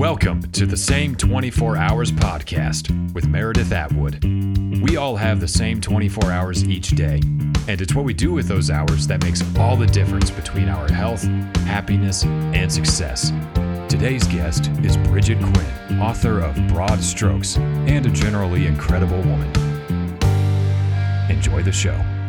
Welcome to the Same 24 Hours podcast with Meredith Atwood. We all have the same 24 hours each day, and it's what we do with those hours that makes all the difference between our health, happiness, and success. Today's guest is Bridget Quinn, author of Broad Strokes and a generally incredible woman. Enjoy the show.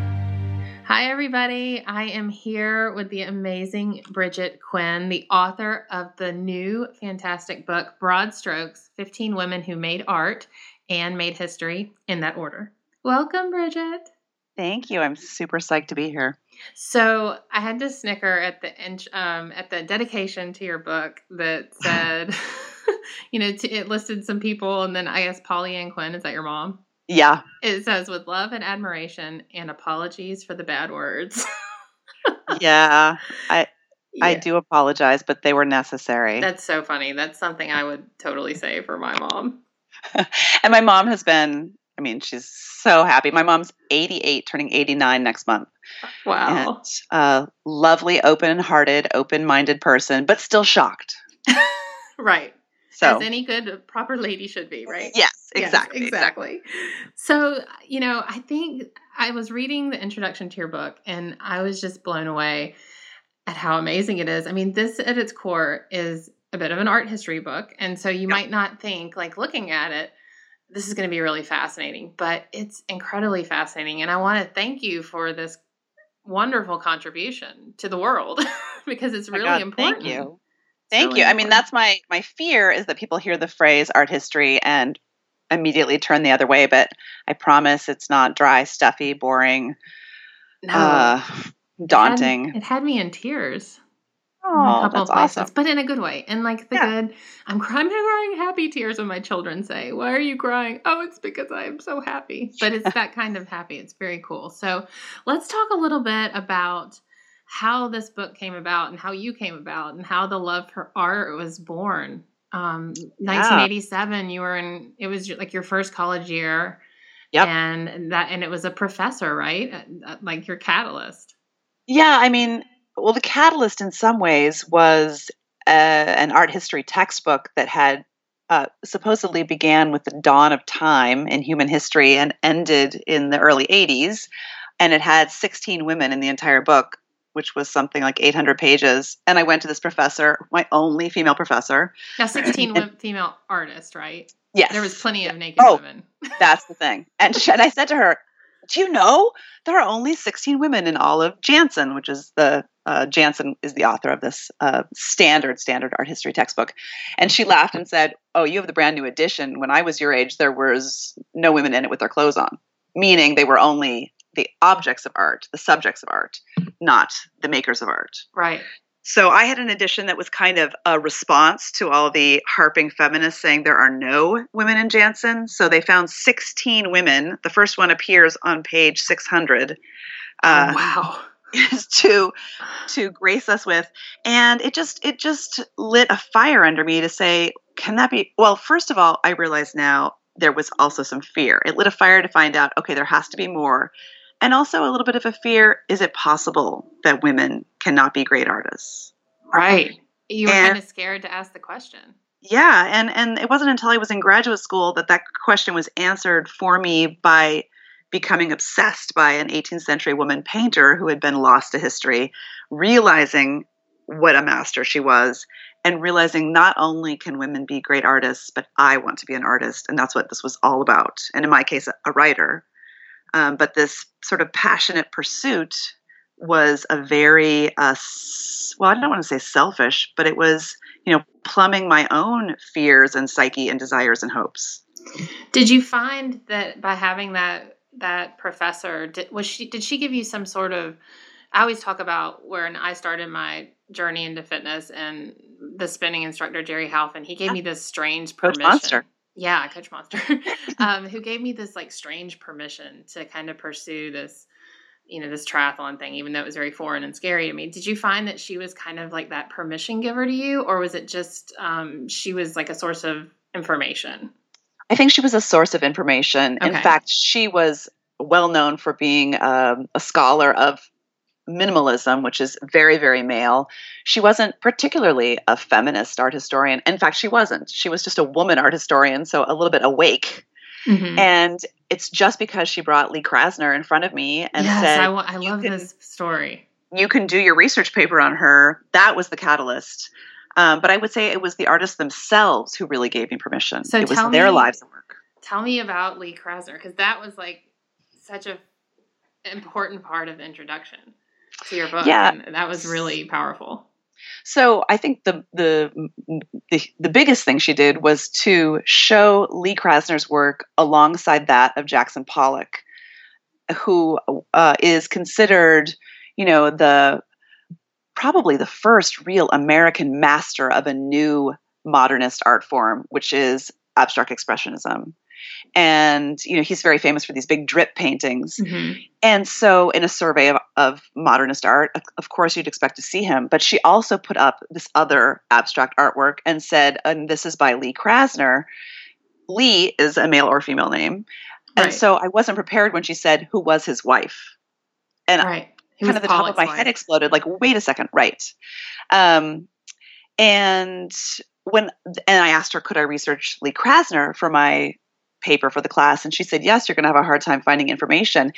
Hi, everybody. I am here with the amazing Bridget Quinn, the author of the new fantastic book, Broad Strokes 15 Women Who Made Art and Made History in that order. Welcome, Bridget. Thank you. I'm super psyched to be here. So I had to snicker at the um, at the dedication to your book that said, you know, it listed some people, and then I guess Polly Ann Quinn. Is that your mom? Yeah. It says with love and admiration and apologies for the bad words. yeah. I yeah. I do apologize, but they were necessary. That's so funny. That's something I would totally say for my mom. and my mom has been I mean, she's so happy. My mom's 88, turning 89 next month. Wow. And, uh, lovely, open hearted, open minded person, but still shocked. right. So, as any good proper lady should be, right? Yes, exactly, yes, exactly. Exactly. So, you know, I think I was reading the introduction to your book and I was just blown away at how amazing it is. I mean, this at its core is a bit of an art history book. And so you yep. might not think, like looking at it, this is going to be really fascinating, but it's incredibly fascinating. And I want to thank you for this wonderful contribution to the world because it's really God, important. Thank you. Thank you. I mean, that's my my fear is that people hear the phrase art history and immediately turn the other way. But I promise it's not dry, stuffy, boring, no. uh, daunting. It had, it had, me in tears. Oh, that's awesome. But in a good way. And like the yeah. good, I'm crying, I'm crying happy tears when my children say, Why are you crying? Oh, it's because I am so happy. But it's that kind of happy. It's very cool. So let's talk a little bit about how this book came about and how you came about and how the love for art was born. Um, 1987, you were in, it was like your first college year. Yep. And that, and it was a professor, right? Like your catalyst. Yeah. I mean, well, the catalyst in some ways was uh, an art history textbook that had uh, supposedly began with the dawn of time in human history and ended in the early 80s. And it had 16 women in the entire book which was something like 800 pages. And I went to this professor, my only female professor. Now, 16 and, female artists, right? Yes. There was plenty of naked oh, women. that's the thing. And, she, and I said to her, Do you know there are only 16 women in all of Janson, which is the uh, Janson is the author of this uh, standard standard art history textbook, and she laughed and said, "Oh, you have the brand new edition. When I was your age, there was no women in it with their clothes on, meaning they were only the objects of art, the subjects of art, not the makers of art. Right. So I had an edition that was kind of a response to all the harping feminists saying there are no women in Janson. So they found 16 women. The first one appears on page 600. Uh, oh, wow. to to grace us with and it just it just lit a fire under me to say can that be well first of all i realize now there was also some fear it lit a fire to find out okay there has to be more and also a little bit of a fear is it possible that women cannot be great artists? Right. You were and, kind of scared to ask the question. Yeah and and it wasn't until i was in graduate school that that question was answered for me by becoming obsessed by an 18th century woman painter who had been lost to history realizing what a master she was and realizing not only can women be great artists but i want to be an artist and that's what this was all about and in my case a writer um, but this sort of passionate pursuit was a very, uh, well, I don't want to say selfish, but it was, you know, plumbing my own fears and psyche and desires and hopes. Did you find that by having that that professor did, was she did she give you some sort of I always talk about when I started my journey into fitness and the spinning instructor Jerry Halfin, he gave yeah. me this strange permission. Yeah, Coach Monster, um, who gave me this like strange permission to kind of pursue this, you know, this triathlon thing, even though it was very foreign and scary to me. Did you find that she was kind of like that permission giver to you, or was it just um, she was like a source of information? I think she was a source of information. Okay. In fact, she was well known for being um, a scholar of minimalism, which is very, very male. She wasn't particularly a feminist art historian. In fact, she wasn't. She was just a woman art historian, so a little bit awake. Mm-hmm. And it's just because she brought Lee Krasner in front of me and yes, said, I, w- I love can, this story. You can do your research paper on her. That was the catalyst. Um, but I would say it was the artists themselves who really gave me permission. So it was their me, lives and work. Tell me about Lee Krasner because that was like such a important part of the introduction to your book. Yeah, and that was really powerful. So I think the, the the the biggest thing she did was to show Lee Krasner's work alongside that of Jackson Pollock, who uh, is considered, you know, the probably the first real American master of a new modernist art form, which is abstract expressionism and you know he's very famous for these big drip paintings mm-hmm. and so in a survey of, of modernist art of course you'd expect to see him but she also put up this other abstract artwork and said and this is by lee krasner lee is a male or female name and so i wasn't prepared when she said who was his wife and right. kind of the top of my wife. head exploded like wait a second right um, and when and I asked her, could I research Lee Krasner for my paper for the class and she said yes you're going to have a hard time finding information.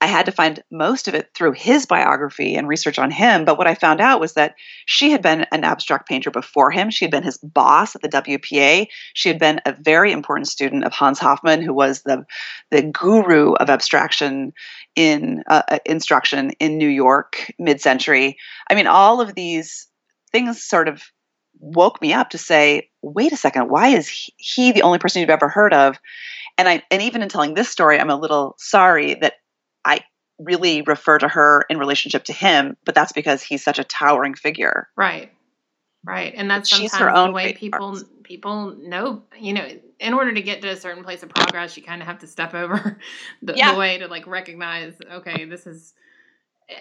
I had to find most of it through his biography and research on him but what i found out was that she had been an abstract painter before him. She had been his boss at the wpa she had been a very important student of hans hofmann who was the the guru of abstraction in uh, uh instruction in new york mid-century. I mean all of these things sort of woke me up to say, wait a second, why is he the only person you've ever heard of? And I and even in telling this story, I'm a little sorry that I really refer to her in relationship to him, but that's because he's such a towering figure. Right. Right. And that's sometimes her own the way people people know, you know, in order to get to a certain place of progress, you kind of have to step over the, yeah. the way to like recognize, okay, this is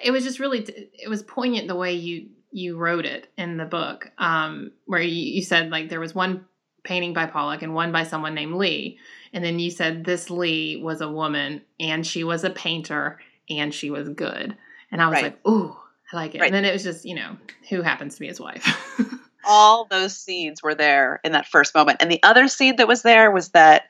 it was just really it was poignant the way you you wrote it in the book, um, where you, you said like there was one painting by Pollock and one by someone named Lee, and then you said this Lee was a woman and she was a painter and she was good, and I was right. like, ooh, I like it. Right. And then it was just you know who happens to be his wife. All those seeds were there in that first moment, and the other seed that was there was that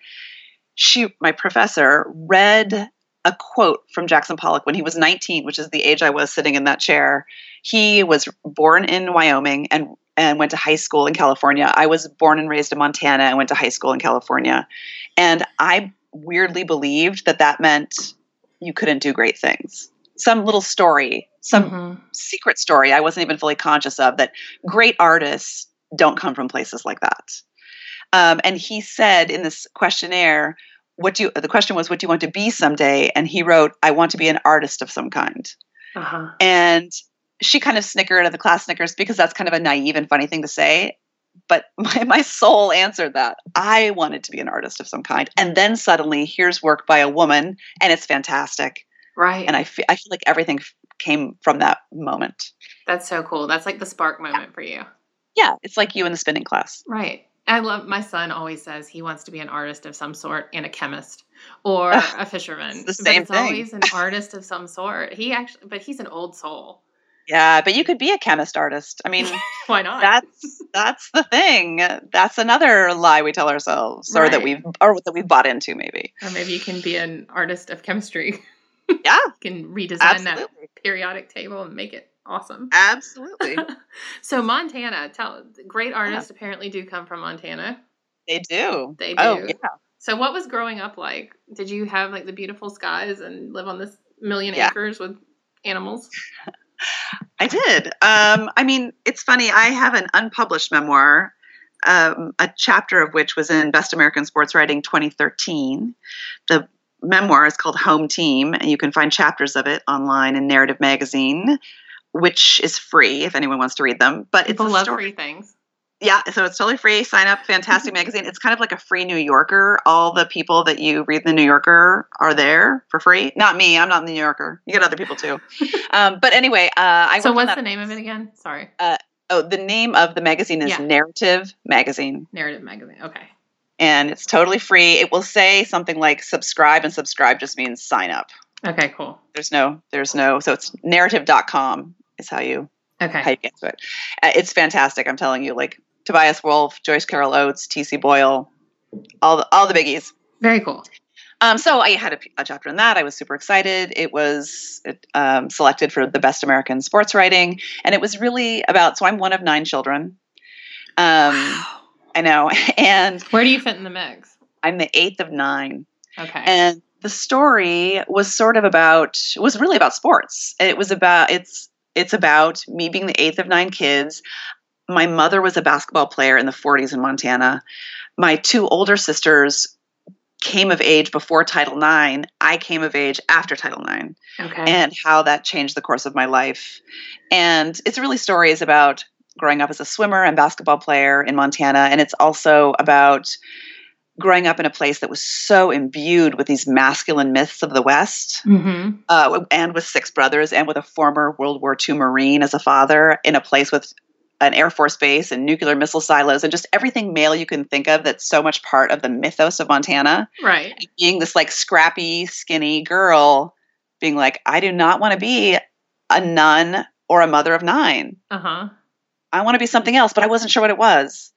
she, my professor, read a quote from Jackson Pollock when he was 19, which is the age I was sitting in that chair. He was born in Wyoming and and went to high school in California. I was born and raised in Montana and went to high school in California. And I weirdly believed that that meant you couldn't do great things. Some little story, some mm-hmm. secret story I wasn't even fully conscious of that great artists don't come from places like that. Um, and he said in this questionnaire, what do you the question was what do you want to be someday? And he wrote i want to be an artist of some kind. Uh-huh. and she kind of snickered at the class snickers because that's kind of a naive and funny thing to say. But my, my soul answered that. I wanted to be an artist of some kind. And then suddenly here's work by a woman and it's fantastic. Right. And i feel, I feel like everything came from that moment. That's so cool. That's like the spark moment yeah. for you. Yeah it's like you in the spinning class. Right I love my son always says he wants to be an artist of some sort and a chemist or a fisherman. It's the same but it's thing. always an artist of some sort. He actually but he's an old soul. Yeah, but you could be a chemist artist. I mean, why not? That's that's the thing. That's another lie we tell ourselves, right. or that we've or that we've bought into, maybe. Or maybe you can be an artist of chemistry. Yeah, you can redesign Absolutely. that periodic table and make it awesome. Absolutely. so Montana, tell great artists yeah. apparently do come from Montana. They do. They oh, do. Oh, yeah. So what was growing up like? Did you have like the beautiful skies and live on this million yeah. acres with animals? I did. Um, I mean, it's funny. I have an unpublished memoir, um, a chapter of which was in Best American Sports Writing 2013. The memoir is called Home Team, and you can find chapters of it online in Narrative Magazine which is free if anyone wants to read them. But People it's love story. free things. Yeah, so it's totally free. Sign up, fantastic magazine. It's kind of like a free New Yorker. All the people that you read the New Yorker are there for free. Not me. I'm not in the New Yorker. You get other people too. um, but anyway, uh, I. So what's the name of it again? Sorry. Uh, oh, the name of the magazine is yeah. Narrative Magazine. Narrative Magazine. Okay. And it's totally free. It will say something like subscribe, and subscribe just means sign up. Okay, cool. There's no, there's no, so it's narrative.com is how you, Okay. how you get to it. Uh, It's fantastic. I'm telling you, like Tobias Wolff, Joyce Carol Oates, T.C. Boyle, all the, all the biggies. Very cool. Um, so I had a, a chapter in that. I was super excited. It was um, selected for the best American sports writing, and it was really about. So I'm one of nine children. Um, wow. I know, and Where do you fit in the mix? I'm the eighth of nine. Okay. And the story was sort of about was really about sports. It was about it's it's about me being the eighth of nine kids. My mother was a basketball player in the 40s in Montana. My two older sisters came of age before Title IX. I came of age after Title IX okay. and how that changed the course of my life. And it's really stories about growing up as a swimmer and basketball player in Montana. And it's also about growing up in a place that was so imbued with these masculine myths of the West, mm-hmm. uh, and with six brothers, and with a former World War II Marine as a father in a place with an Air Force base and nuclear missile silos and just everything male you can think of that's so much part of the mythos of Montana Right. being this like scrappy, skinny girl, being like, I do not want to be a nun or a mother of nine. Uh huh. I want to be something else, but I wasn't sure what it was.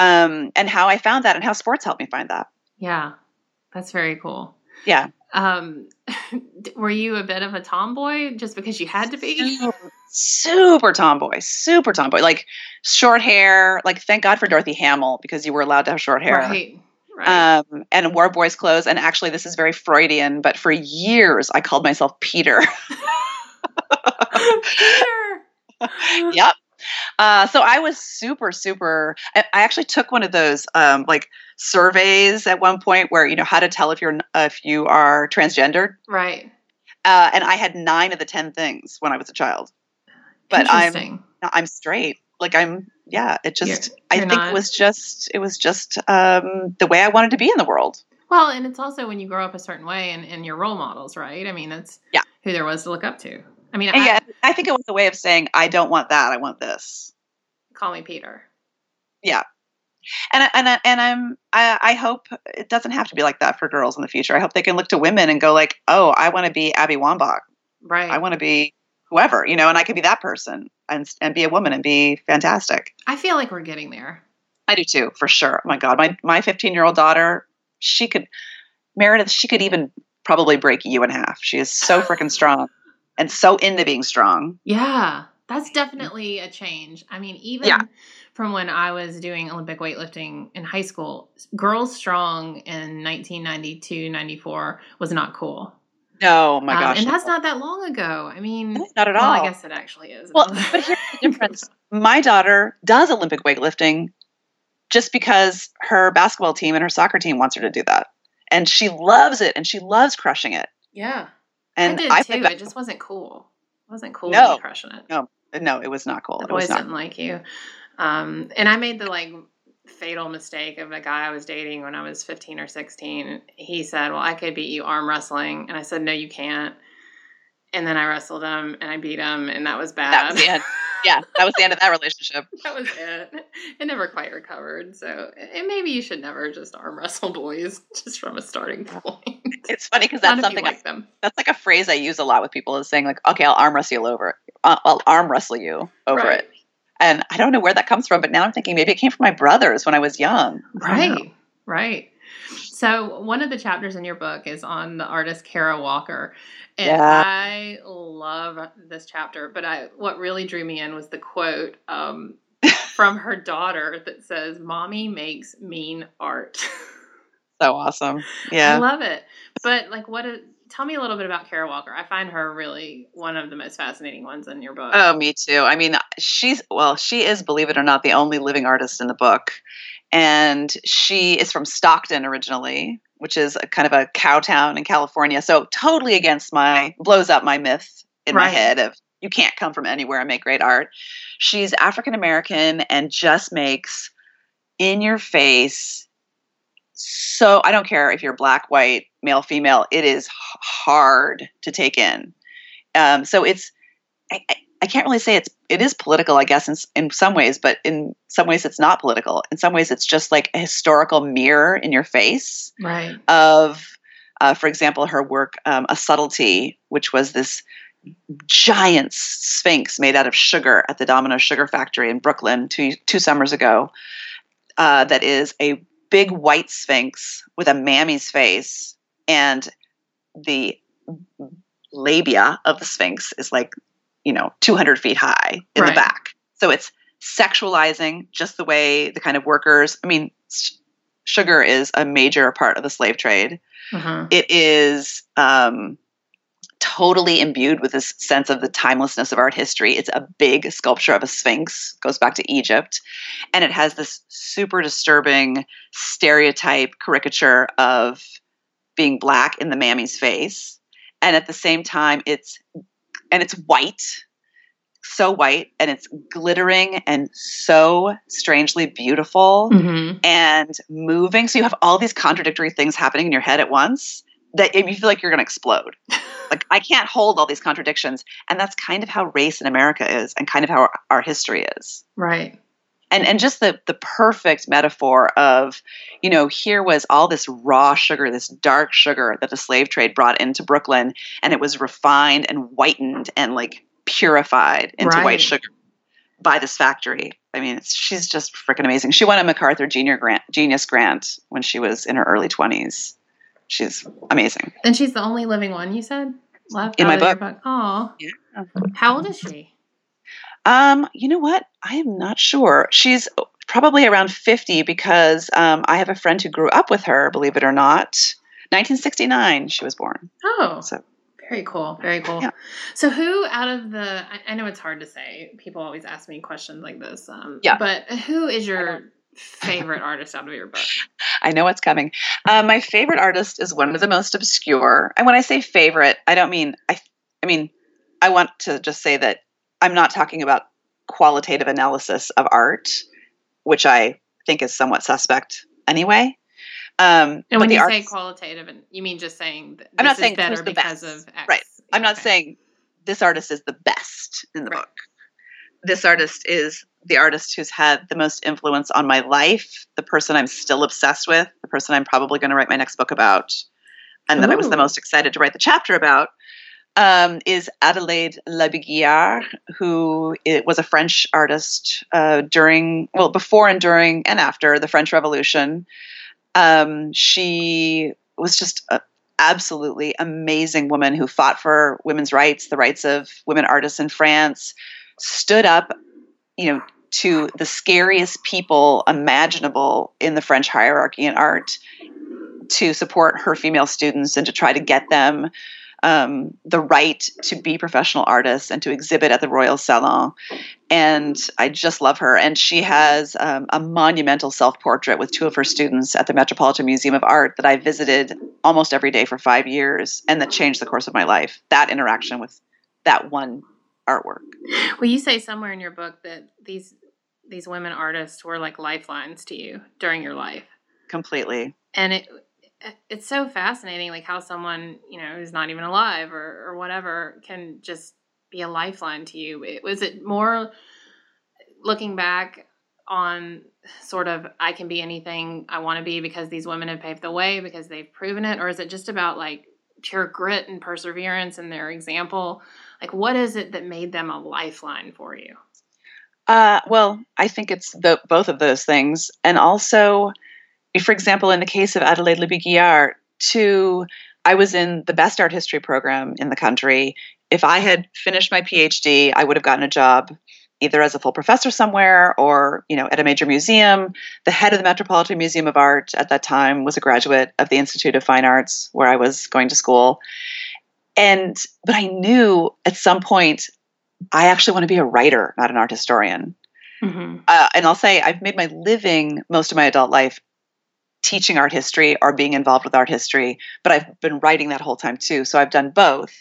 Um, and how I found that and how sports helped me find that. Yeah. That's very cool. Yeah. Um, were you a bit of a tomboy just because you had to be? Super tomboy, super tomboy, like short hair. Like, thank God for Dorothy Hamill because you were allowed to have short hair. Right. Right. Um, and wore boys' clothes. And actually, this is very Freudian, but for years I called myself Peter. Peter. yep. Uh, so I was super, super. I, I actually took one of those um, like surveys at one point where you know how to tell if you're uh, if you are transgendered, Right. uh, and I had nine of the ten things when I was a child. But I'm I'm straight. Like I'm yeah. It just You're- I you're think not- it was just it was just um, the way I wanted to be in the world. Well, and it's also when you grow up a certain way and, and your role models, right? I mean, that's Yeah. who there was to look up to. I mean, I, yeah, I think it was a way of saying I don't want that. I want this. call me Peter. Yeah. And I- and and I'm I, I hope it doesn't have to be like that for girls in the future. I hope they can look to women and go like, oh, I want to be Abby Wambach. Right. I want to be whoever, you know, and I could be that person and and be a woman and be fantastic. I feel like we're getting there. I do too, for sure. Oh my God, my my 15 year old daughter, she could Meredith, she could even probably break you in half. She is so freaking strong and so into being strong. Yeah. That's definitely a change. I mean, even Yeah. from when I was doing Olympic weightlifting in high school, girls strong in 1992, 94 was not cool. No, my Um, gosh, and that's no. not that long ago. I mean, not at well, all. I guess it actually is. Well, but here's the difference. My daughter does Olympic weightlifting just because her basketball team and her soccer team wants her to do that. And she loves it and she loves crushing it. yeah. And I did I too. It just wasn't cool. It wasn't cool No. crushing it. no, no, it was not cool. The It was boys didn't like you. Um, and I made the like fatal mistake of a guy I was dating when I was 15 or 16. He said, Well, I could beat you arm wrestling. And I said, No, you can't. And then I wrestled him and I beat him, and that was bad. That was. Yeah, that was the end of that relationship. that was it. It never quite recovered. So, and maybe you should never just arm wrestle boys just from a starting point. It's funny because that's something like them. that's like a phrase I use a lot with people is saying like, okay, I'll arm wrestle you over. Uh, I'll arm wrestle you over Right. it. And I don't know where that comes from, but now I'm thinking maybe it came from my brothers when I was young. I. Right, right. So one of the chapters in your book is on the artist Kara Walker, and Yeah. I love this chapter. But I, what really drew me in was the quote um, from her daughter that says, "Mommy makes mean art." So awesome. Yeah, I love it. But like, what? Is, tell me a little bit about Kara Walker. I find her really one of the most fascinating ones in your book. Oh, me too. I mean, she's well, she is, believe it or not, the only living artist in the book. And she is from Stockton originally, which is a kind of a cow town in California. So totally against my blows up my myth in my head of you can't come from anywhere and make great art. She's African American and just makes in your face so I don't care if you're black, white, male, female, it is hard to take in. Um, so it's I, can't really say it's it is political, I guess, in in some ways, but in some ways it's not political. In some ways, it's just like a historical mirror in your face right. of Uh, for example, her work, um, A Subtlety, which was this giant sphinx made out of sugar at the Domino Sugar Factory in Brooklyn two, two summers ago, uh, that is a big white sphinx with a mammy's face, and the labia of the sphinx is like, you know, 200 feet high in Right. the back. So it's sexualizing just the way the kind of workers, I mean, s- sugar is a major part of the slave trade Mhm. it is um, totally imbued with this sense of the timelessness of art history. It's a big sculpture of a sphinx, goes back to Egypt, and it has this super disturbing stereotype caricature of being black in the mammy's face, and at the same time, it's and it's white. So white and it's glittering and so strangely beautiful Mhm. and moving. So you have all these contradictory things happening in your head at once that you feel like you're going to explode. like I can't hold all these contradictions, and that's kind of how race in America is, and kind of how our, our history is. Right. And and just the the perfect metaphor of, you know, here was all this raw sugar, this dark sugar that the slave trade brought into Brooklyn, and it was refined and whitened and like purified into Right. white sugar by this factory. I mean, it's, she's just freaking amazing. She won a MacArthur Junior Grant, Genius Grant when she was in her early 20s. She's amazing. And she's the only living one you said left In my book. Oh, Yeah. how old is she? Um, you know what? I am not sure. She's probably around 50 because um, I have a friend who grew up with her, believe it or not. 1969, she was born. Oh, So very cool. Very cool. Yeah. So, who out of the? I, know it's hard to say. People always ask me questions like this. Um, Yeah. But who is your favorite artist out of your book? I know what's coming. Uh, my favorite artist is one of the most obscure. And when I say favorite, I don't mean I. I mean, I want to just say that I'm not talking about qualitative analysis of art, which I think is somewhat suspect anyway. Um, And when you say qualitative, and you mean just saying that I'm not this is saying better the because best. of X. Right. I'm not Okay. saying this artist is the best in the Right. book. This artist is the artist who's had the most influence on my life, the person I'm still obsessed with, the person I'm probably going to write my next book about, and that I was the most excited to write the chapter about. Um, is Adelaide Labille-Guiard, who was a French artist uh, during, well, before and during and after the French Revolution. Um, she was just a, absolutely amazing woman who fought for women's rights, the rights of women artists in France, stood up, you know, to the scariest people imaginable in the French hierarchy in art to support her female students and to try to get them um, the right to be professional artists and to exhibit at the Royal Salon. And I just love her. And she has um, a monumental self portrait with two of her students at the Metropolitan Museum of Art that I visited almost every day for five years and that changed the course of my life. That interaction with that one artwork. Well, you say somewhere in your book that these these women artists were like lifelines to you during your life, Completely. and it it's so fascinating, like how someone you know who's not even alive or or whatever can just be a lifeline to you. It, was it more looking back on sort of I can be anything I want to be because these women have paved the way because they've proven it, or is it just about like pure grit and perseverance and their example? Like, what is it that made them a lifeline for you? Uh, well, I think it's the both of those things, and also, for example, in the case of Adelaide Labille-Guiard, to I was in the best art history program in the country. If I had finished my PhD, I would have gotten a job either as a full professor somewhere or you know at a major museum. The head of the Metropolitan Museum of Art at that time was a graduate of the Institute of Fine Arts, where I was going to school. And but I knew at some point I actually want to be a writer, not an art historian. Mm-hmm. Uh, and I'll say I've made my living most of my adult life teaching art history or being involved with art history, but I've been writing that whole time too. So I've done both.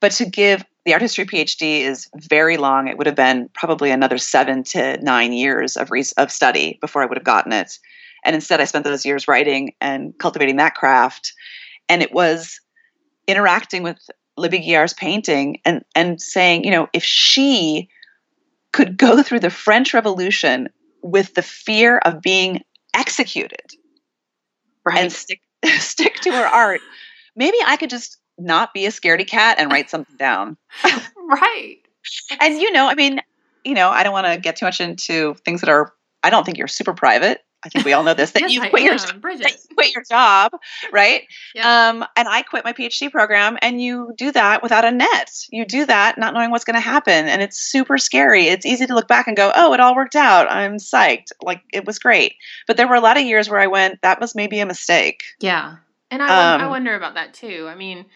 But to give the art history PhD is very long. It would have been probably another seven to nine years of re- of study before I would have gotten it. And instead, I spent those years writing and cultivating that craft. And it was interacting with Labille-Guiard's painting and and saying, you know, if she could go through the French Revolution with the fear of being executed Right. and stick stick to her art, maybe I could just not be a scaredy cat and write something down. right. and you know, I mean, you know, I don't want to get too much into things that are. I don't think you're super private. I think we all know this that yes, you quit your that you quit your job, right? Yeah. Um, and I quit my PhD program, and you do that without a net. You do that not knowing what's going to happen, and it's super scary. It's easy to look back and go, "Oh, it all worked out. I'm psyched. Like it was great." But there were a lot of years where I went, "That was maybe a mistake." Yeah, and I, won- I Um, wonder about that too. I mean,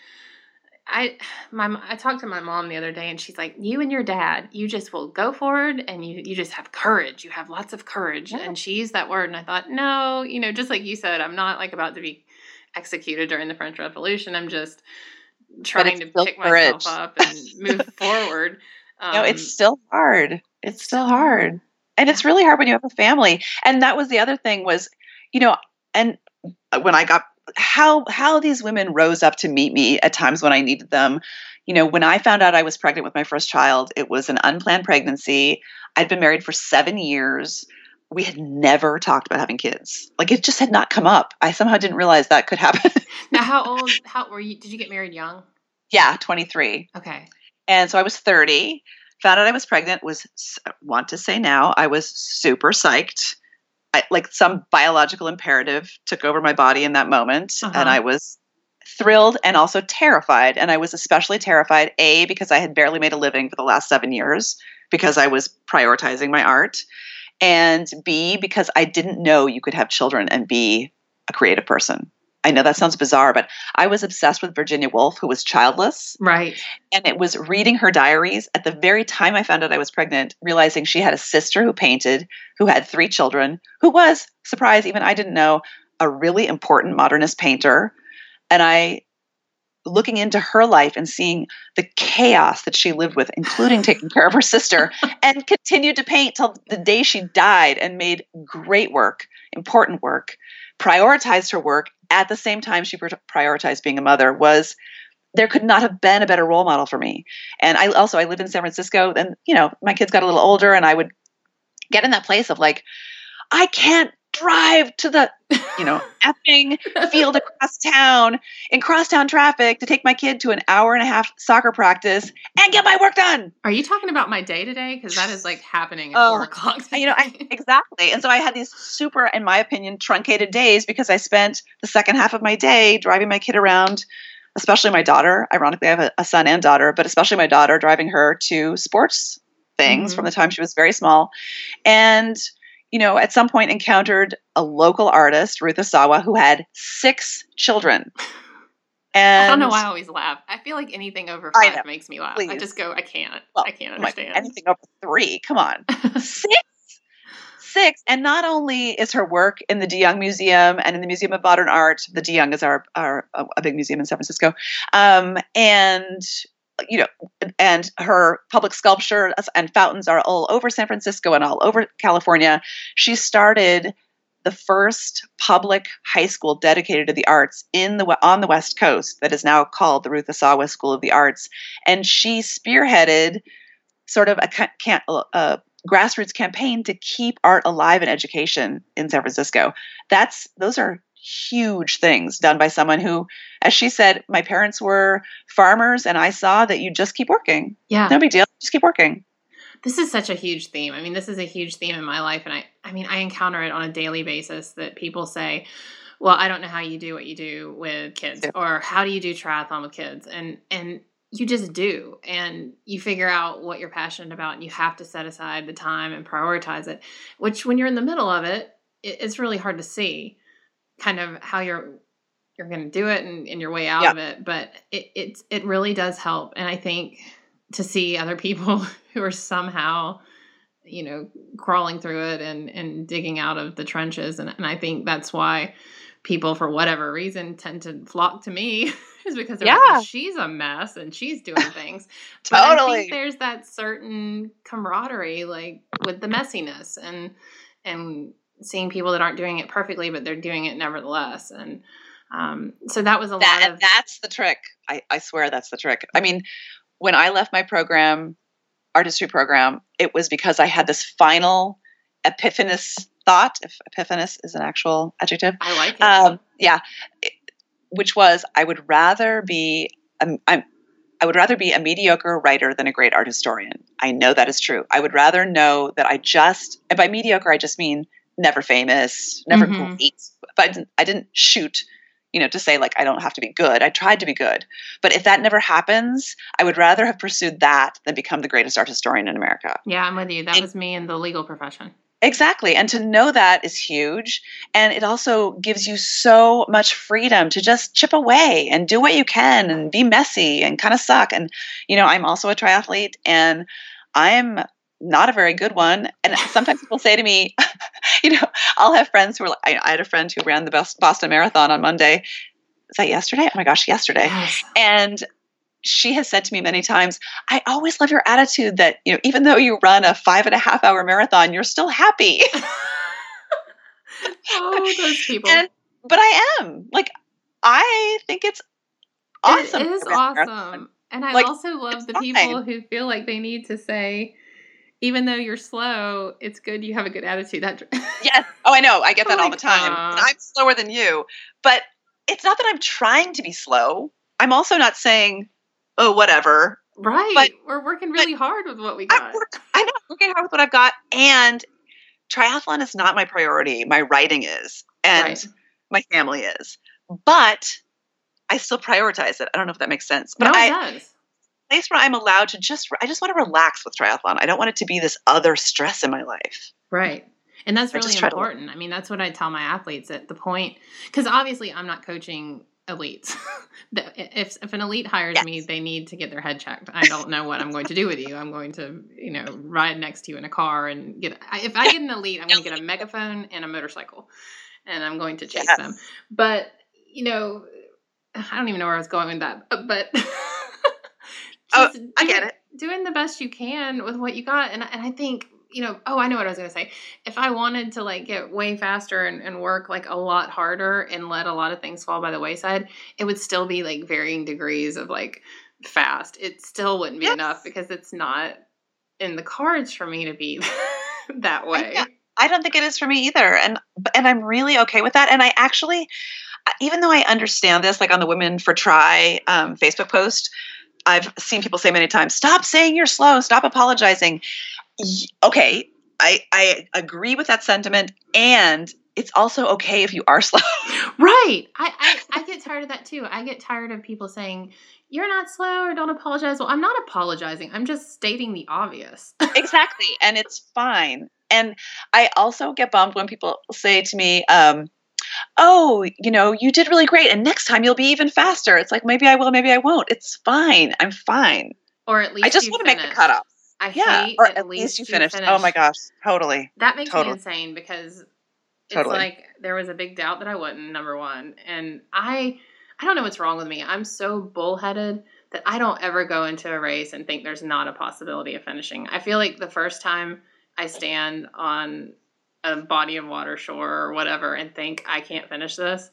I my I talked to my mom the other day, and she's like, "You and your dad, you just will go forward, and you you just have courage. You have lots of courage." Yeah. And she used that word, and I thought, no, you know, just like you said, I'm not like about to be executed during the French Revolution. I'm just trying to pick courage. myself up and move forward. Um, no, it's still hard. It's still hard. And it's really hard when you have a family. And that was the other thing was, you know, and when I got how how these women rose up to meet me at times when I needed them. You know, when I found out I was pregnant with my first child, it was an unplanned pregnancy. I'd been married for 7 years. We had never talked about having kids. Like it just had not come up. I somehow didn't realize that could happen. now how old? How were you? Did you get married young? yeah, 23. Okay. And so I was 30, found out I was pregnant, was want to say now, I was super psyched. I, like some biological imperative took over my body in that moment. Uh-huh. And I was thrilled and also terrified. And I was especially terrified, A, because I had barely made a living for the last seven years, because I was prioritizing my art. And B, because I didn't know you could have children and be a creative person. I know that sounds bizarre, but I was obsessed with Virginia Woolf, who was childless Right. and it was reading her diaries at the very time I found out I was pregnant, realizing she had a sister who painted, who had three children, who was, surprise, even I didn't know, a really important modernist painter. And I, looking into her life and seeing the chaos that she lived with, including taking care of her sister, and continued to paint till the day she died and made great work, important work, prioritized her work at the same time she prioritized being a mother was there could not have been a better role model for me. And I also I live in San Francisco and you know, my kids got a little older and I would get in that place of like I can't drive to the you know, effing field across town in crosstown traffic to take my kid to an hour and a half soccer practice and get my work done. Are you talking about my day today? Because that is like happening at Oh, four o'clock. You know, I, exactly. And so I had these super, in my opinion, truncated days because I spent the second half of my day driving my kid around, especially my daughter. Ironically, I have a, a son and daughter, but especially my daughter, driving her to sports things Mhm. from the time she was very small. And, you know, at some point encountered a local artist, Ruth Asawa, who had six children. And I don't know why I always laugh. I feel like anything over five know. makes me laugh. I just go, I can't. Well, I can't I'm like, understand. anything over three. Come on. six six and not only is her work in the de young museum and in the museum of modern art the de young is our, our a a big museum in san francisco um, and you know and her public sculpture and fountains are all over san francisco and all over california she started the first public high school dedicated to the arts in the on the west coast that is now called the ruth asawa school of the arts and she spearheaded sort of a, a grassroots campaign to keep art alive in education in San Francisco. That's those are huge things done by someone who, as she said, my parents were farmers, and I saw that you just keep working. yeah. No big deal, just keep working. This is such a huge theme. I mean, this is a huge theme in my life. And I, I mean, I encounter it on a daily basis that people say, well, I don't know how you do what you do with kids Yeah. or how do you do triathlon with kids? And, and, you just do and you figure out what you're passionate about and you have to set aside the time and prioritize it which when you're in the middle of it, it it's really hard to see kind of how you're you're going to do it and, and your way out Yeah. of it but it it's it really does help and i think to see other people who are somehow you know crawling through it and and digging out of the trenches and, and i think that's why people for whatever reason tend to flock to me is because they're like, Yeah. "Well, she's a mess and she's doing things but I Totally. think there's that certain camaraderie, like with the messiness and and seeing people that aren't doing it perfectly, but they're doing it nevertheless. And um, so that was a That, lot of that's the trick. I, I swear that's the trick. I mean, when I left my program, artistry program, it was because I had this final epiphanous thought, if epiphanous is an actual adjective, I like it. um, yeah, it- which was I would rather be um, I'm I would rather be a mediocre writer than a great art historian. I know that is true. I would rather know that I just, and by mediocre, I just mean never famous, never Mhm. great. But I didn't, I didn't shoot, you know, to say like I don't have to be good. I tried to be good. But if that never happens, I would rather have pursued that than become the greatest art historian in America. Yeah, I'm with you. That And- was me in the legal profession. Exactly. And to know that is huge. And it also gives you so much freedom to just chip away and do what you can and be messy and kind of suck. And, you know, I'm also a triathlete and I'm not a very good one. And sometimes people say to me, you know, I'll have friends who are like, I, I had a friend who ran the Bos- Boston Marathon on Monday. Is that yesterday? Oh my gosh, yesterday. Yes. And she has said to me many times, I always love your attitude that, you know, even though you run a five and a half hour marathon, you're still happy. oh, those people. And- but I am. Like, I think it's awesome. It is to run a marathon. awesome. And I Like, also love the fine. people who feel like they need to say, even though you're slow, it's good you have a good attitude. That Yes. Oh, I know. I get that all the time. I'm slower than you. But it's not that I'm trying to be slow. I'm also not saying, oh, whatever. right. But- We're working really hard with what we I got. work, I know, working hard with what I've got. And triathlon is not my priority. My writing is. And Right. my family is. But I still prioritize it. I don't know if that makes sense. But no, I, it does. Place where I'm allowed to just I just want to relax with triathlon. I don't want it to be this other stress in my life. Right. And that's really try to- important. I mean, that's what I tell my athletes at the point, because obviously I'm not coaching elites. If, if an elite hires me, they need to get their head checked. I don't know what I'm going to do with you. I'm going to, you know, ride next to you in a car and get, if I get an elite, I'm going to get a megaphone and a motorcycle and I'm going to chase Yes. them. But, you know, I don't even know where I was going with that, but Oh, I get it. Doing the best you can with what you got. And, and I think, you know, oh, I know what I was going to say. If I wanted to like get way faster and, and work like a lot harder and let a lot of things fall by the wayside, it would still be like varying degrees of like fast. It still wouldn't be Yes. enough because it's not in the cards for me to be that way. Yeah. I don't think it is for me either, and and I'm really okay with that. And I actually, uh, even though I understand this, like on the Women for Tri um, Facebook post, I've seen people say many times, "Stop saying you're slow. Stop apologizing." Okay, I I agree with that sentiment, and it's also okay if you are slow. Right. I, I, I get tired of that too. I get tired of people saying, you're not slow or don't apologize. Well, I'm not apologizing. I'm just stating the obvious. exactly and it's fine and i also get bummed when people say to me um, oh you know you did really great and next time you'll be even faster it's like maybe i will maybe i won't it's fine i'm fine or at least i just want to make the finished. cutoff I yeah hate or at, at least you you finished oh my gosh totally That makes Totally. me insane because it's Totally. like there was a big doubt that I wouldn't, number one. And I I don't know what's wrong with me. I'm so bullheaded that I don't ever go into a race and think there's not a possibility of finishing. I feel like the first time I stand on a body of water shore or whatever and think I can't finish this,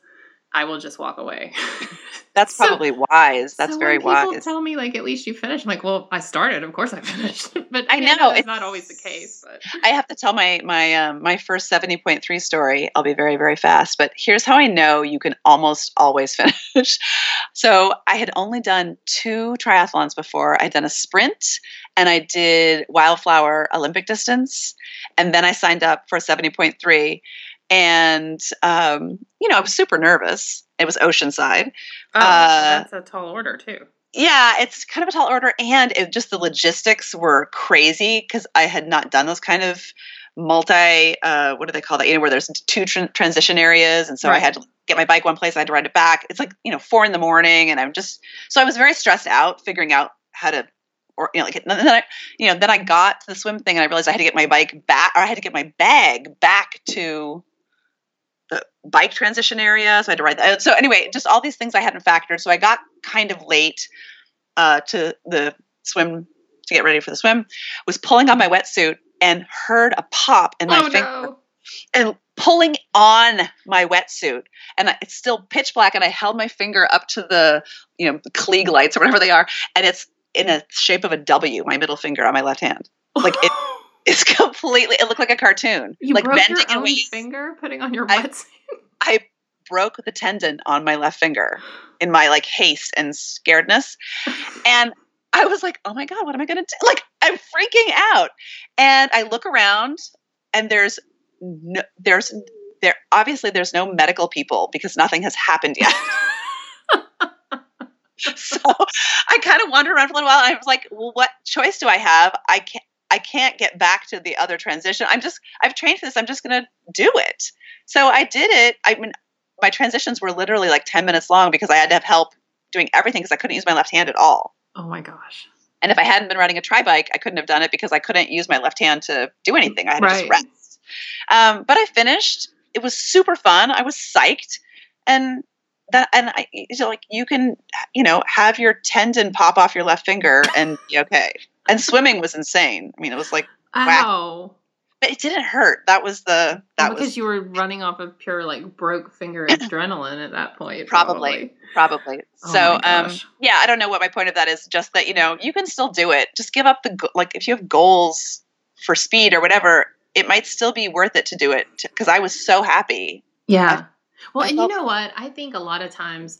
I will just walk away. that's So- probably wise that's So very wise tell me like at least you finished, I'm like, well, I started. Of course I finished. but I know, it's- not always the case. But I have to tell my my um, my first seventy point three story. I'll be very very fast, but here's how I know you can almost always finish. so I had only done two triathlons before. I'd done a sprint and I did wildflower Olympic distance, and then I signed up for seventy point three. And um, you know, I was super nervous. It was Oceanside. oh, Uh, that's a tall order too. Yeah, it's kind of a tall order, and it just the logistics were crazy because I had not done those kind of multi. Uh, what do they call that? You know, where there's two tran transition areas, and so I had to get my bike one place, I had to ride it back. It's like you know four in the morning, and I'm just so I was very stressed out figuring out how to. Or you know, like then I, you know, then I got to the swim thing, and I realized I had to get my bike back, or I had to get my bag back to the bike transition area. So I had to ride that. So anyway, just all these things I hadn't factored. So I got kind of late uh, to the swim to get ready for the swim. Was pulling on my wetsuit and heard a pop in my oh finger no. and pulling on my wetsuit. And it's still pitch black. And I held my finger up to the you know Klieg lights or whatever they are, and it's in a shape of a W. My middle finger on my left hand. Like it- It's completely. It looked like a cartoon. you like broke bending your own finger putting on your I- I broke the tendon on my left finger in my like haste and scaredness. And I was like, oh my God, what am I going to do? Like, I'm freaking out. And I look around and there's no, there's, there, obviously there's no medical people because nothing has happened yet. so I kind of wandered around for a little while. And I was like, well, what choice do I have? I can't, I can't get back to the other transition. I'm just, I've trained for this. I'm just going to do it. So I did it. I mean, my transitions were literally like 10 minutes long because I had to have help doing everything because I couldn't use my left hand at all. Oh my gosh. And if I hadn't been riding a tri bike, I couldn't have done it because I couldn't use my left hand to do anything. I had to just rest. Um, but I finished. It was super fun. I was psyched. And that, and I, so like you can, you know, have your tendon pop off your left finger and be okay. And swimming was insane. I mean, it was like, Ow. but it didn't hurt. That was the, that because was you were running off of pure like broke finger adrenaline at that point. Probably. probably. Oh so, um, yeah, I don't know what my point of that is. Just that, you know, you can still do it. Just give up the, like, if you have goals for speed or whatever, it might still be worth it to do it because I was so happy. Yeah. Well, I and felt- you know what? I think a lot of times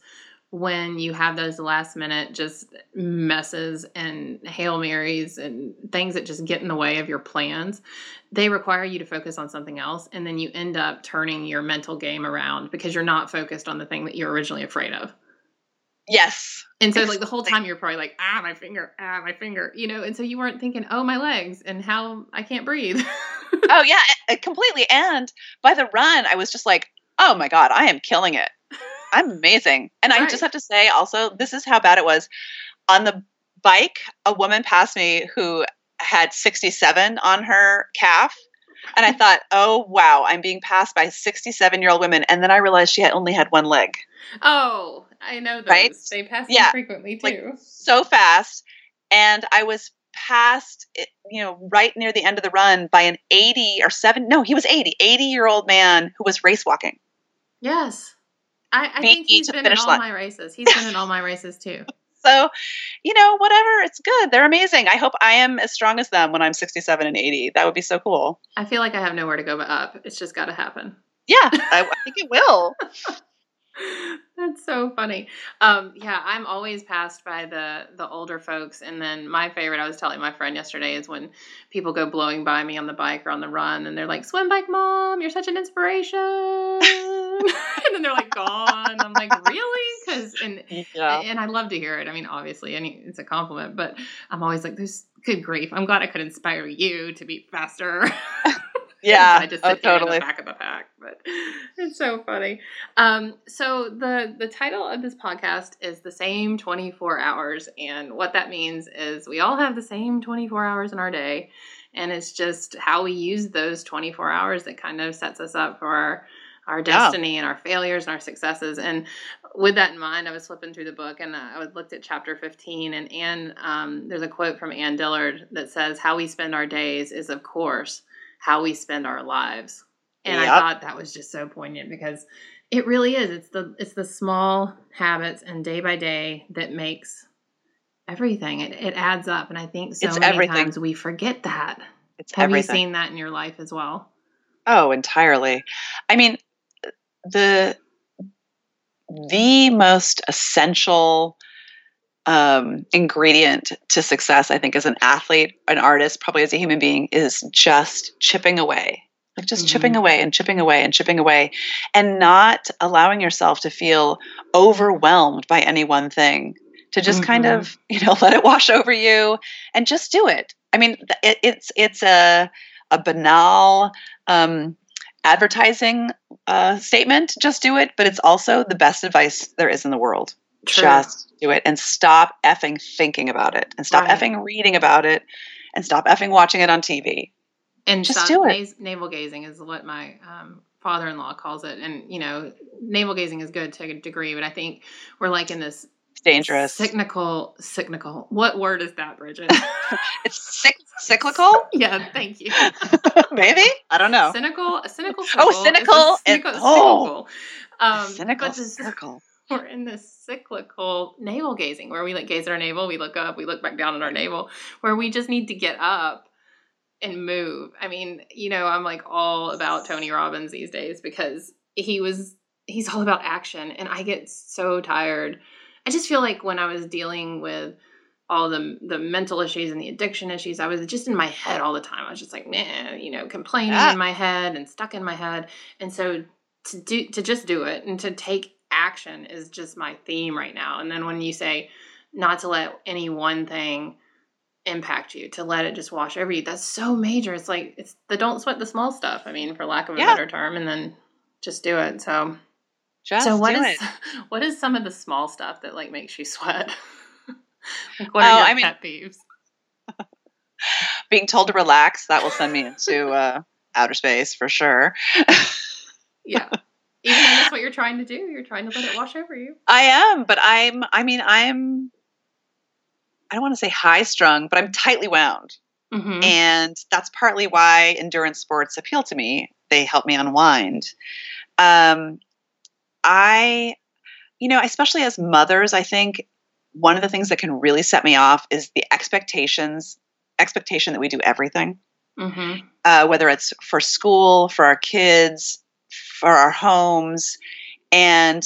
when you have those last minute just messes and hail marys and things that just get in the way of your plans, they require you to focus on something else, and then you end up turning your mental game around because you're not focused on the thing that you're originally afraid of. Yes. And so, like the whole time, you're probably like, "Ah, my finger, ah, my finger," you know. And so you weren't thinking, "Oh, my legs," and how I can't breathe. Oh, yeah, completely. And by the run, I was just like, oh my God, I am killing it. I'm amazing. And I just have to say also, this is how bad it was. On the bike, a woman passed me who had 67 on her calf. And I thought, oh, wow, I'm being passed by 67 year old women. And then I realized she had only had one leg. oh, I know those. Right? They pass Yeah. frequently Like, too. so fast. And I was passed, eh, you know, right near the end of the run by an 80 or 7, no, he was 80, 80 year old man who was race walking. Yes. I, I think he's been in all line. my races. He's been in all my races too. So, you know, whatever, it's good. They're amazing. I hope I am as strong as them when I'm 67 and 80. That would be so cool. I feel like I have nowhere to go but up. It's just got to happen. Yeah, I, I think it will. That's so funny. Um, yeah, I'm always passed by the the older folks, and then my favorite. I was telling my friend yesterday is when people go blowing by me on the bike or on the run, and they're like, "Swim bike mom, you're such an inspiration," and then they're like gone. I'm like, really? Because and Yeah. and I love to hear it. I mean, obviously, any it's a compliment, but I'm always like, "There's good grief." I'm glad I could inspire you to be faster. Yeah. I just oh, sit in totally. the back of the pack, but it's so funny. Um, so the the title of this podcast is the same 24 hours, and what that means is we all have the same 24 hours in our day, and it's just how we use those 24 hours that kind of sets us up for our our Yeah. destiny and our failures and our successes. And with that in mind, I was flipping through the book and I looked at chapter 15, and Anne, um, there's a quote from Anne Dillard that says, "How we spend our days is, of course." How we spend our lives. And I thought that was just so poignant because it really is. It's the it's the small habits and day by day that makes everything. It, it adds up. And I think so It's many everything. times we forget that. It's Have everything. you seen that in your life as well? Oh, entirely. I mean, the the most essential um, ingredient to success, I think, as an athlete, an artist, probably as a human being, is just chipping away, like just Mhm. chipping away and chipping away and chipping away, and not allowing yourself to feel overwhelmed by any one thing. To just kind Mhm. of, you know, let it wash over you and just do it. I mean, it, it's it's a a banal um, advertising uh, statement. Just do it, but it's also the best advice there is in the world. True. Just do it and stop effing thinking about it and stop Right. effing reading about it and stop effing watching it on TV. and just do it. nas- Navel gazing is what my um, father-in-law calls it, and you know, navel gazing is good to a degree, but I think we're like in this dangerous. cyclical, cyclical. What word is that, Bridget? It's cyc- cyclical, yeah, thank you. maybe. I don't know. Cynical, a cynical. Oh, circle is cynical and- cynical, oh. cyclical. Um, cynical this, circle. We're in this cyclical navel gazing where we like gaze at our navel, we look up, we look back down at our navel, where we just need to get up and move. I mean, you know, I'm like all about Tony Robbins these days because he was he's all about action and I get so tired. I just feel like when I was dealing with all the the mental issues and the addiction issues, I was just in my head all the time. I was just like, man, you know, complaining Yeah. in my head and stuck in my head. And so to do to just do it and to take action is just my theme right now. And then when you say not to let any one thing impact you, to let it just wash over you, that's so major. It's like it's the don't sweat the small stuff. I mean, for lack of a Yeah. better term, and then just do it. So Just so what do is it. what is some of the small stuff that like makes you sweat? like what Oh, are your I mean- pet peeves? being told to relax? That will send me into uh, outer space for sure. Yeah. Even though that's what you're trying to do, you're trying to let it wash over you. I am, but I'm. I mean, I'm. I don't want to say high strung, but I'm tightly wound. Mm-hmm. and that's partly why endurance sports appeal to me they help me unwind um, i you know especially as mothers i think one of the things that can really set me off is the expectations expectation that we do everything Mm-hmm. uh, whether it's for school for our kids for our homes and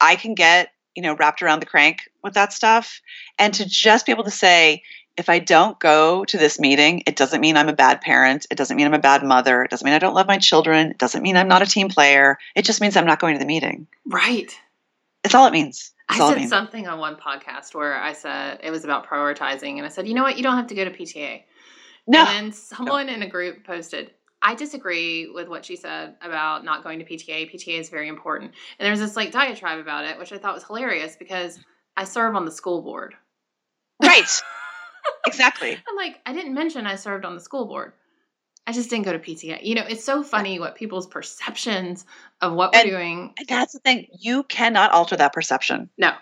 i can get you know wrapped around the crank with that stuff. And to just be able to say if i don't go to this meeting it doesn't mean i'm a bad parent it doesn't mean i'm a bad mother it doesn't mean i don't love my children it doesn't mean i'm not a team player it just means i'm not going to the meeting. Right. it's all it means. I That's said something on one podcast where I said it was about prioritizing, and I said, you know what, you don't have to go to PTA. no. And then someone in a group posted, I disagree with what she said about not going to PTA. PTA is very important. And there's this like diatribe about it, which I thought was hilarious because I serve on the school board. right exactly I'm like, I didn't mention I served on the school board. I just didn't go to PTA. You know, it's so funny what people's perceptions of what we're doing. And that's the thing you cannot alter that perception No.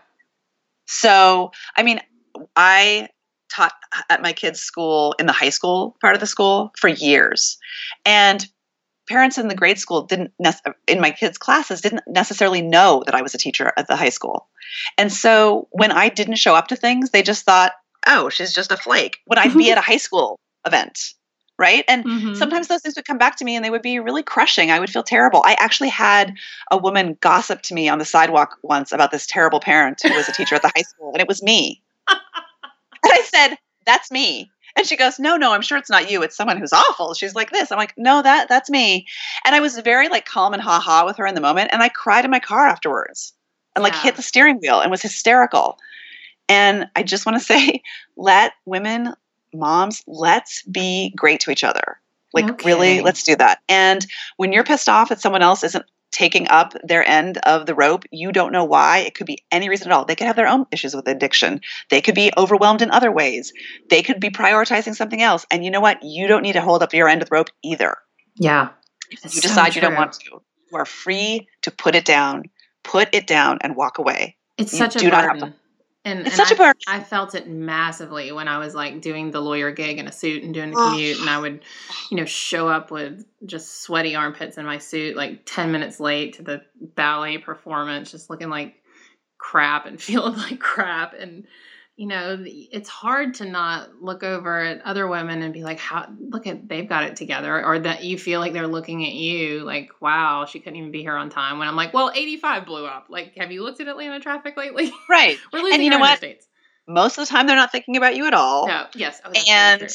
So, I mean, I taught at my kids' school in the high school part of the school for years. And parents in the grade school didn't in my kids' classes didn't necessarily know that I was a teacher at the high school. And so when I didn't show up to things, they just thought, "Oh, she's just a flake." When I'd be at a high school event, right? And Mhm. sometimes those things would come back to me and they would be really crushing. I would feel terrible. I actually had a woman gossip to me on the sidewalk once about this terrible parent who was a teacher at the high school, and it was me. And I said, "That's me." And she goes, "No, no, I'm sure it's not you. It's someone who's awful." She's like this. I'm like, "No, that that's me." And I was very like calm and ha ha with her in the moment, and I cried in my car afterwards and like Yeah. hit the steering wheel and was hysterical. And I just want to say, let women, moms, let's be great to each other. Like, No really, let's do that. And when you're pissed off at someone else isn't taking up their end of the rope, you don't know why. It could be any reason at all. They could have their own issues with addiction. They could be overwhelmed in other ways. They could be prioritizing something else. And you know what? You don't need to hold up your end of the rope either. Yeah. If you so decide you don't want to, you are free to put it down, put it down, and walk away. It's You such a do not have burden. And, It's and such I, a burden. I felt it massively when I was like doing the lawyer gig in a suit and doing the commute, and I would, you know, show up with just sweaty armpits in my suit, like ten minutes late to the ballet performance, just looking like crap and feeling like crap, and you know, it's hard to not look over at other women and be like, "How look at they've got it together," or that you feel like they're looking at you like, "Wow, she couldn't even be here on time." When I'm like, "Well, 85 blew up. Like, have you looked at Atlanta traffic lately? Right. We're losing you know what? interstates." Most of the time, they're not thinking about you at all. No, yes. Oh, and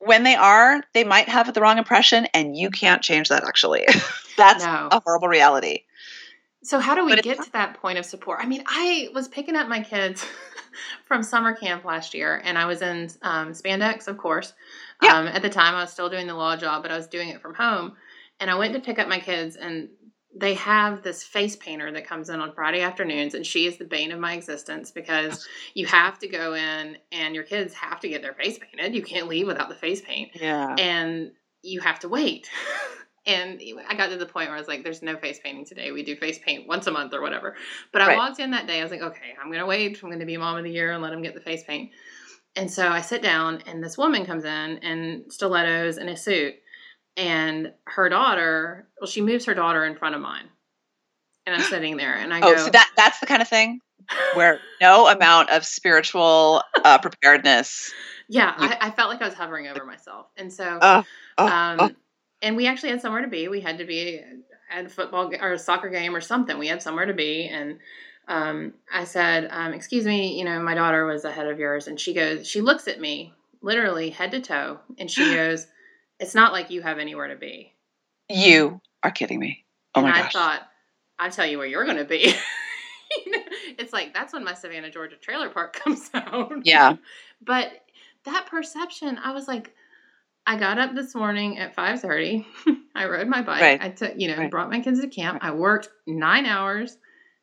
when they are, they might have the wrong impression, and you can't change that, actually. That's No. a horrible reality. So how do we But get to that point of support? I mean, I was picking up my kids from summer camp last year, and I was in um, spandex, of course. Yeah. Um, at the time, I was still doing the law job, but I was doing it from home. And I went to pick up my kids, and they have this face painter that comes in on Friday afternoons, and she is the bane of my existence because you have to go in, and your kids have to get their face painted. You can't leave without the face paint. Yeah. and you have to wait. and I got to the point where I was like, there's no face painting today. We do face paint once a month or whatever. But I Right. walked in that day. I was like, okay, I'm going to wait. I'm going to be mom of the year and let them get the face paint. And so I sit down, and this woman comes in in stilettos and a suit. And her daughter, well, she moves her daughter in front of mine. And I'm sitting there, and I Oh, go, so that that's the kind of thing where no amount of spiritual uh, preparedness. yeah, I, I felt like I was hovering over myself. And so oh, um, oh. And we actually had somewhere to be. We had to be at a football or a soccer game or something. We had somewhere to be, and um, I said, um, "Excuse me, you know, my daughter was ahead of yours," and she goes, she looks at me literally head to toe, and she goes, "It's not like you have anywhere to be." You are kidding me. Oh and my I gosh. thought, I'll tell you where you're going to be. You know, it's like that's when my Savannah, Georgia trailer park comes out. Yeah. but that perception, I was like, I got up this morning at five thirty. I rode my bike. Right. I took, you know, Right. brought my kids to camp. I worked nine hours,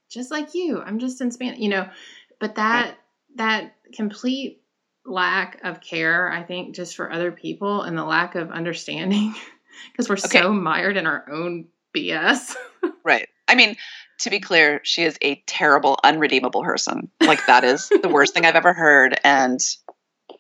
just like you. I'm just in span, you know. But that that complete lack of care, I think, just for other people and the lack of understanding, because we're Okay. so mired in our own BS. Right. I mean, to be clear, she is a terrible, unredeemable person. Like that is the worst thing I've ever heard. And,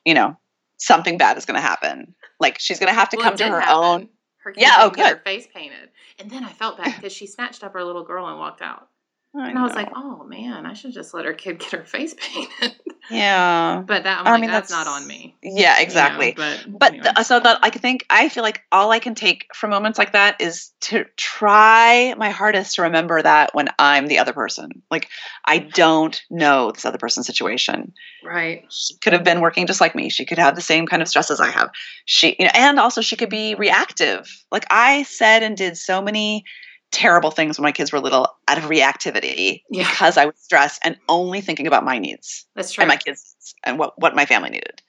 you know, something bad is going to happen. Like she's going to have to Well, come to her happen. own. Her Yeah, oh, get her face painted, and then I felt bad because she snatched up her little girl and walked out. I And I was like, "Oh man, I should just let her kid get her face painted." yeah. but that I'm I like, mean, that's, that's- not on me. Yeah, exactly. but But anyway. th- so that I think I feel like all I can take from moments like that is to try my hardest to remember that when I'm the other person. Like I don't know this other person's situation. right, She could have been working just like me. She could have the same kind of stress as I have. She, you know, and also she could be reactive. Like I said and did so many terrible things when my kids were little out of reactivity yeah, because I was stressed and only thinking about my needs that's true. and my kids and what what my family needed.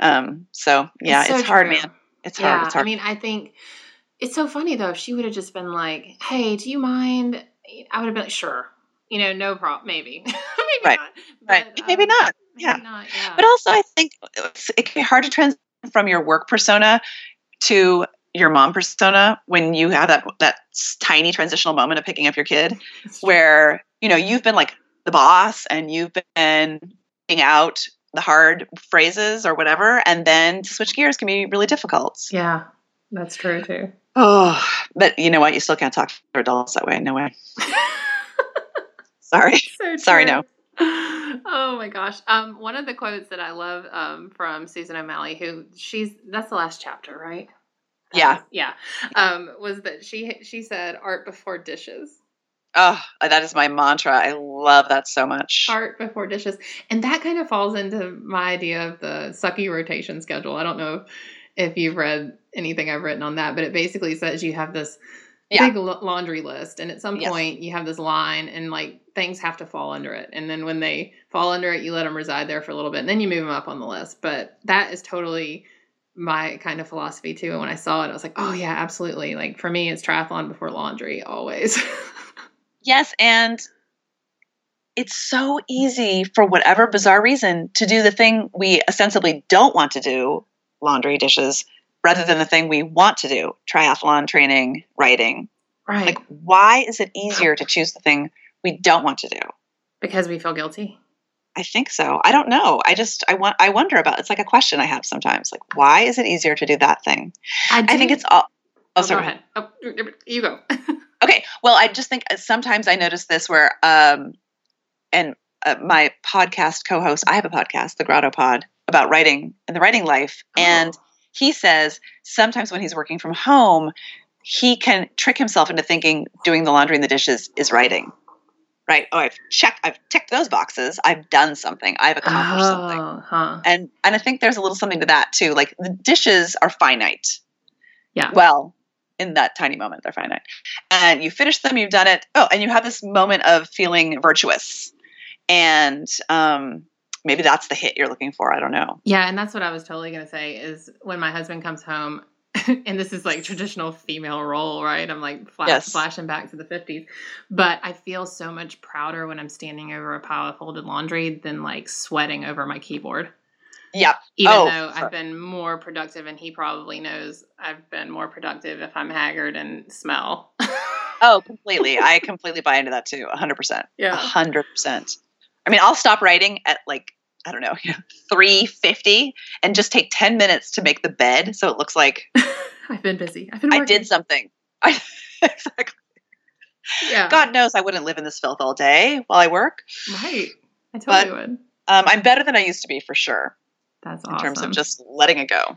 Um. So yeah, it's, so hard, man. It's hard. Yeah, it's hard. I mean, I think it's so funny though. If she would have just been like, "Hey, do you mind?" I would have been like, "Sure." You know, no problem. Maybe, maybe Right, not. right. But, Maybe um, not. maybe Yeah. not. Yeah. But also, I think it's, it can be hard to transition from your work persona to your mom persona when you have that that tiny transitional moment of picking up your kid, where you know you've been like the boss and you've been out the hard phrases or whatever, and then to switch gears can be really difficult. yeah, that's true too. Oh, but you know what? You still can't talk to adults that way. No way. Sorry. so Sorry, no. Oh my gosh. Um, one of the quotes that I love um, from Susan O'Malley, who she's that's the last chapter, right? Yeah. Yeah. Um, was that she she said art before dishes. Oh, that is my mantra. I love that so much. Art before dishes. And that kind of falls into my idea of the sucky rotation schedule. I don't know if you've read anything I've written on that, but it basically says you have this Yeah. big laundry list and at some Yes. point you have this line and like things have to fall under it and then when they fall under it you let them reside there for a little bit and then you move them up on the list but that is totally my kind of philosophy too and when i saw it i was like oh yeah absolutely like for me it's triathlon before laundry always Yes, and it's so easy for whatever bizarre reason to do the thing we ostensibly don't want to do, laundry, dishes, rather than the thing we want to do, triathlon, training, writing. right Like, why is it easier to choose the thing we don't want to do? because we feel guilty I think so. I don't know. I just I want I wonder about. It's like a question I have sometimes. Like, why is it easier to do that thing? i, I think it's all. Oh, oh, go ahead oh, you go Okay. Well, I just think uh, sometimes I notice this where, um, and uh, my podcast co-host, I have a podcast, the GrottoPod, about writing and the writing life, and Oh. he says sometimes when he's working from home, he can trick himself into thinking doing the laundry and the dishes is writing. Right? Oh, I've checked, I've ticked those boxes. I've done something. I've accomplished something. oh, huh And and I think there's a little something to that too. Like the dishes are finite. Yeah. Well, in that tiny moment, they're finite. And you finish them, you've done it. Oh, and you have this moment of feeling virtuous. And um, maybe that's the hit you're looking for. I don't know. Yeah, and that's what I was totally going to say is when my husband comes home, and this is like traditional female role, right? I'm like flash, Yes. flashing back to the 50s. But I feel so much prouder when I'm standing over a pile of folded laundry than like sweating over my keyboard. Yep. Even Oh, though sure. I've been more productive, and he probably knows I've been more productive if I'm haggard and smell. Oh, completely. I completely buy into that too. 100%. yeah. 100%. I mean, I'll stop writing at like, I don't know, 350 and just take 10 minutes to make the bed so it looks like I've been busy. I've been I did something. I, exactly. Yeah. God knows I wouldn't live in this filth all day while I work. Right. I totally But- would. Um, I'm better than I used to be for sure That's in terms of just letting it go.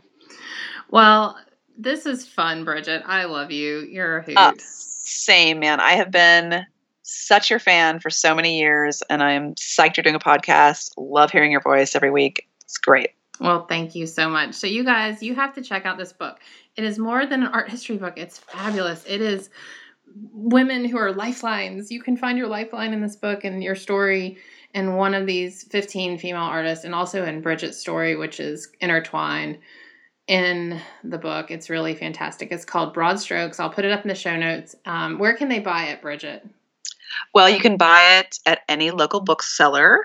Well, this is fun, Bridget. I love you. You're a hoot. Uh, Same, man. I have been such your fan for so many years, and I'm psyched you're doing a podcast. Love hearing your voice every week. It's great. Well, thank you so much. So, you guys, you have to check out this book. It is more than an art history book, it's fabulous. It is women who are lifelines. You can find your lifeline in this book and your story in one of these 15 female artists, and also in Bridget's story, which is intertwined in the book. It's really fantastic. It's called Broad Strokes. I'll put it up in the show notes. Um, where can they buy it, Bridget? Well, you can buy it at any local bookseller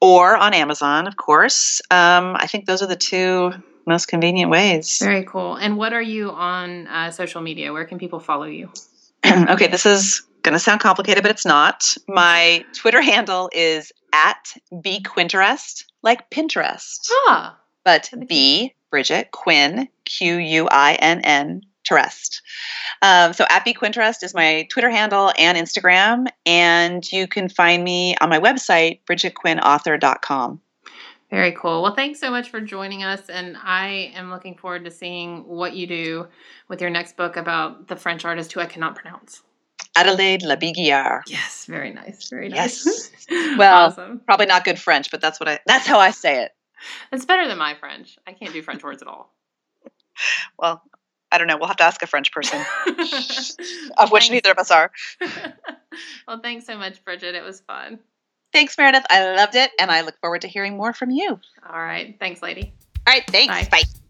or on Amazon, of course. Um, I think those are the two most convenient ways. Very cool. And what are you on uh, social media? Where can people follow you? okay, this is going to sound complicated, but it's not. My Twitter handle is at B Quinterest, like Pinterest. Ah. But B, Bridget, Quinn, Q U I N N, Terest. Um, so at bquinterest is my Twitter handle and Instagram. And you can find me on my website, bridgetquinnauthor.com. Very cool. Well, thanks so much for joining us. And I am looking forward to seeing what you do with your next book about the French artist who I cannot pronounce. Adelaide Labille-Guiard. Yes, very nice. Very nice. Yes. well, awesome. probably not good French, but that's what I that's how I say it. It's better than my French. I can't do French words at all. Well, I don't know. We'll have to ask a French person, of which neither of us are. well, thanks so much, Bridget. It was fun. Thanks, Meredith. I loved it, and I look forward to hearing more from you. All right. Thanks, lady. All right. Thanks. Bye. Bye.